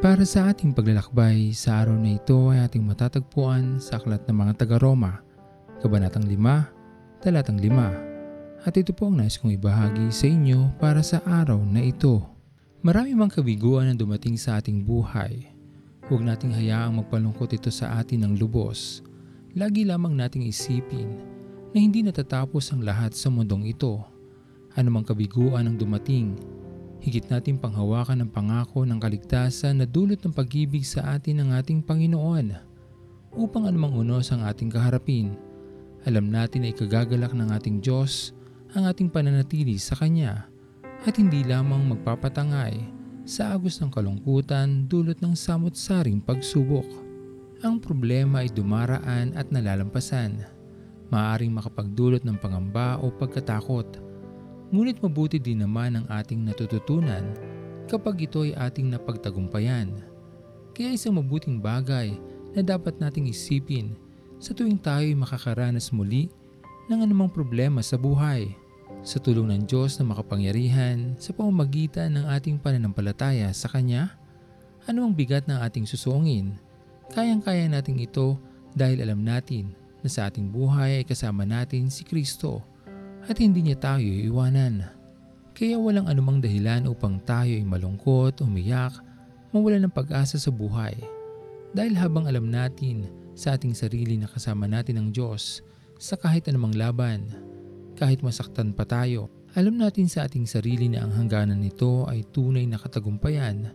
Para sa ating paglalakbay, sa araw na ito ay ating matatagpuan sa Aklat ng mga taga-Roma, Kabanatang 5, Talatang 5. At ito po ang nais kong ibahagi sa inyo para sa araw na ito. Marami mang kabiguan ang dumating sa ating buhay. Huwag nating hayaang magpalungkot ito sa atin ng lubos. Lagi lamang nating isipin na hindi natatapos ang lahat sa mundong ito. Anumang kabiguan ang dumating, higit natin panghawakan ang pangako ng kaligtasan na dulot ng pag-ibig sa atin ng ating Panginoon. Upang anumang unos ang ating kaharapin, alam natin na ikagagalak ng ating Diyos ang ating pananatili sa Kanya at hindi lamang magpapatangay sa agos ng kalungkutan dulot ng samot-saring pagsubok. Ang problema ay dumaraan at nalalampasan. Maaring makapagdulot ng pangamba o pagkatakot Ngunit mabuti din naman ang ating natututunan kapag ito ay ating napagtagumpayan. Kaya isang mabuting bagay na dapat nating isipin sa tuwing tayo ay makakaranas muli ng anumang problema sa buhay. Sa tulong ng Diyos na makapangyarihan sa pamamagitan ng ating pananampalataya sa Kanya, anumang bigat ng ating susungin, kayang-kaya nating ito dahil alam natin na sa ating buhay ay kasama natin si Kristo at hindi niya tayo iiwanan. Kaya walang anumang dahilan upang tayo ay malungkot, umiyak, mawala ng pag-asa sa buhay. Dahil habang alam natin sa ating sarili na kasama natin ang Diyos sa kahit anumang laban, kahit masaktan pa tayo, alam natin sa ating sarili na ang hangganan nito ay tunay na katagumpayan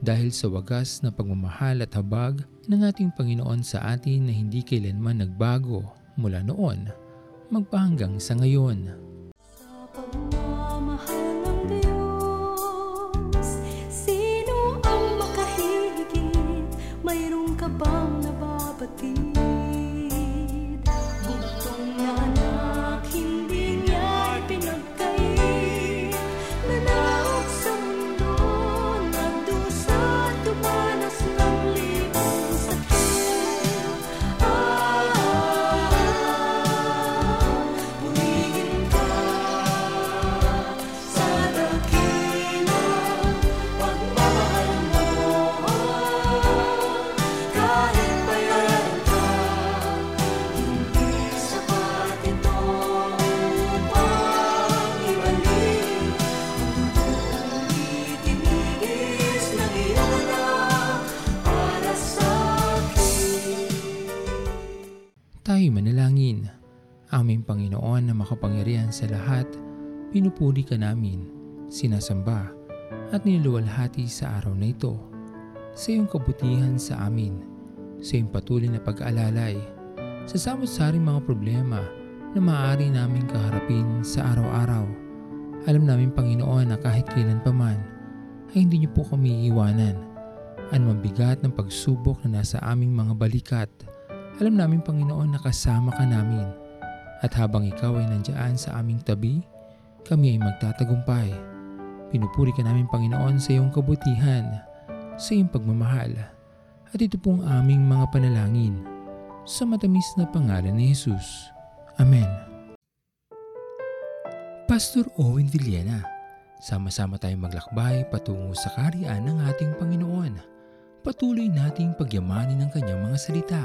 dahil sa wagas na pagmamahal at habag ng ating Panginoon sa atin na hindi kailanman nagbago mula noon magpahanggang sa ngayon. Sino ang makahigit? Mayroon ka bang nababatid? Tayo manalangin. Aming Panginoon na makapangyarihan sa lahat, pinupuri ka namin, sinasamba at niluluwalhati sa araw na ito. Sa iyong kabutihan sa amin, sa iyong patuloy na pag-aalalay, sa samot-saring mga problema na maaari naming kaharapin sa araw-araw. Alam namin Panginoon na kahit kailan pa man, ay hindi niyo po kami iiwanan. Anumang bigat ng pagsubok na nasa aming mga balikat, alam namin Panginoon na kasama ka namin. At habang ikaw ay nandiyan sa aming tabi, kami ay magtatagumpay. Pinupuri ka namin Panginoon sa iyong kabutihan, sa iyong pagmamahal. At ito pong aming mga panalangin sa matamis na pangalan ni Jesus. Amen. Pastor Owen Villena, sama-sama tayong maglakbay patungo sa kariyan ng ating Panginoon. Patuloy nating pagyamanin ang kanyang mga salita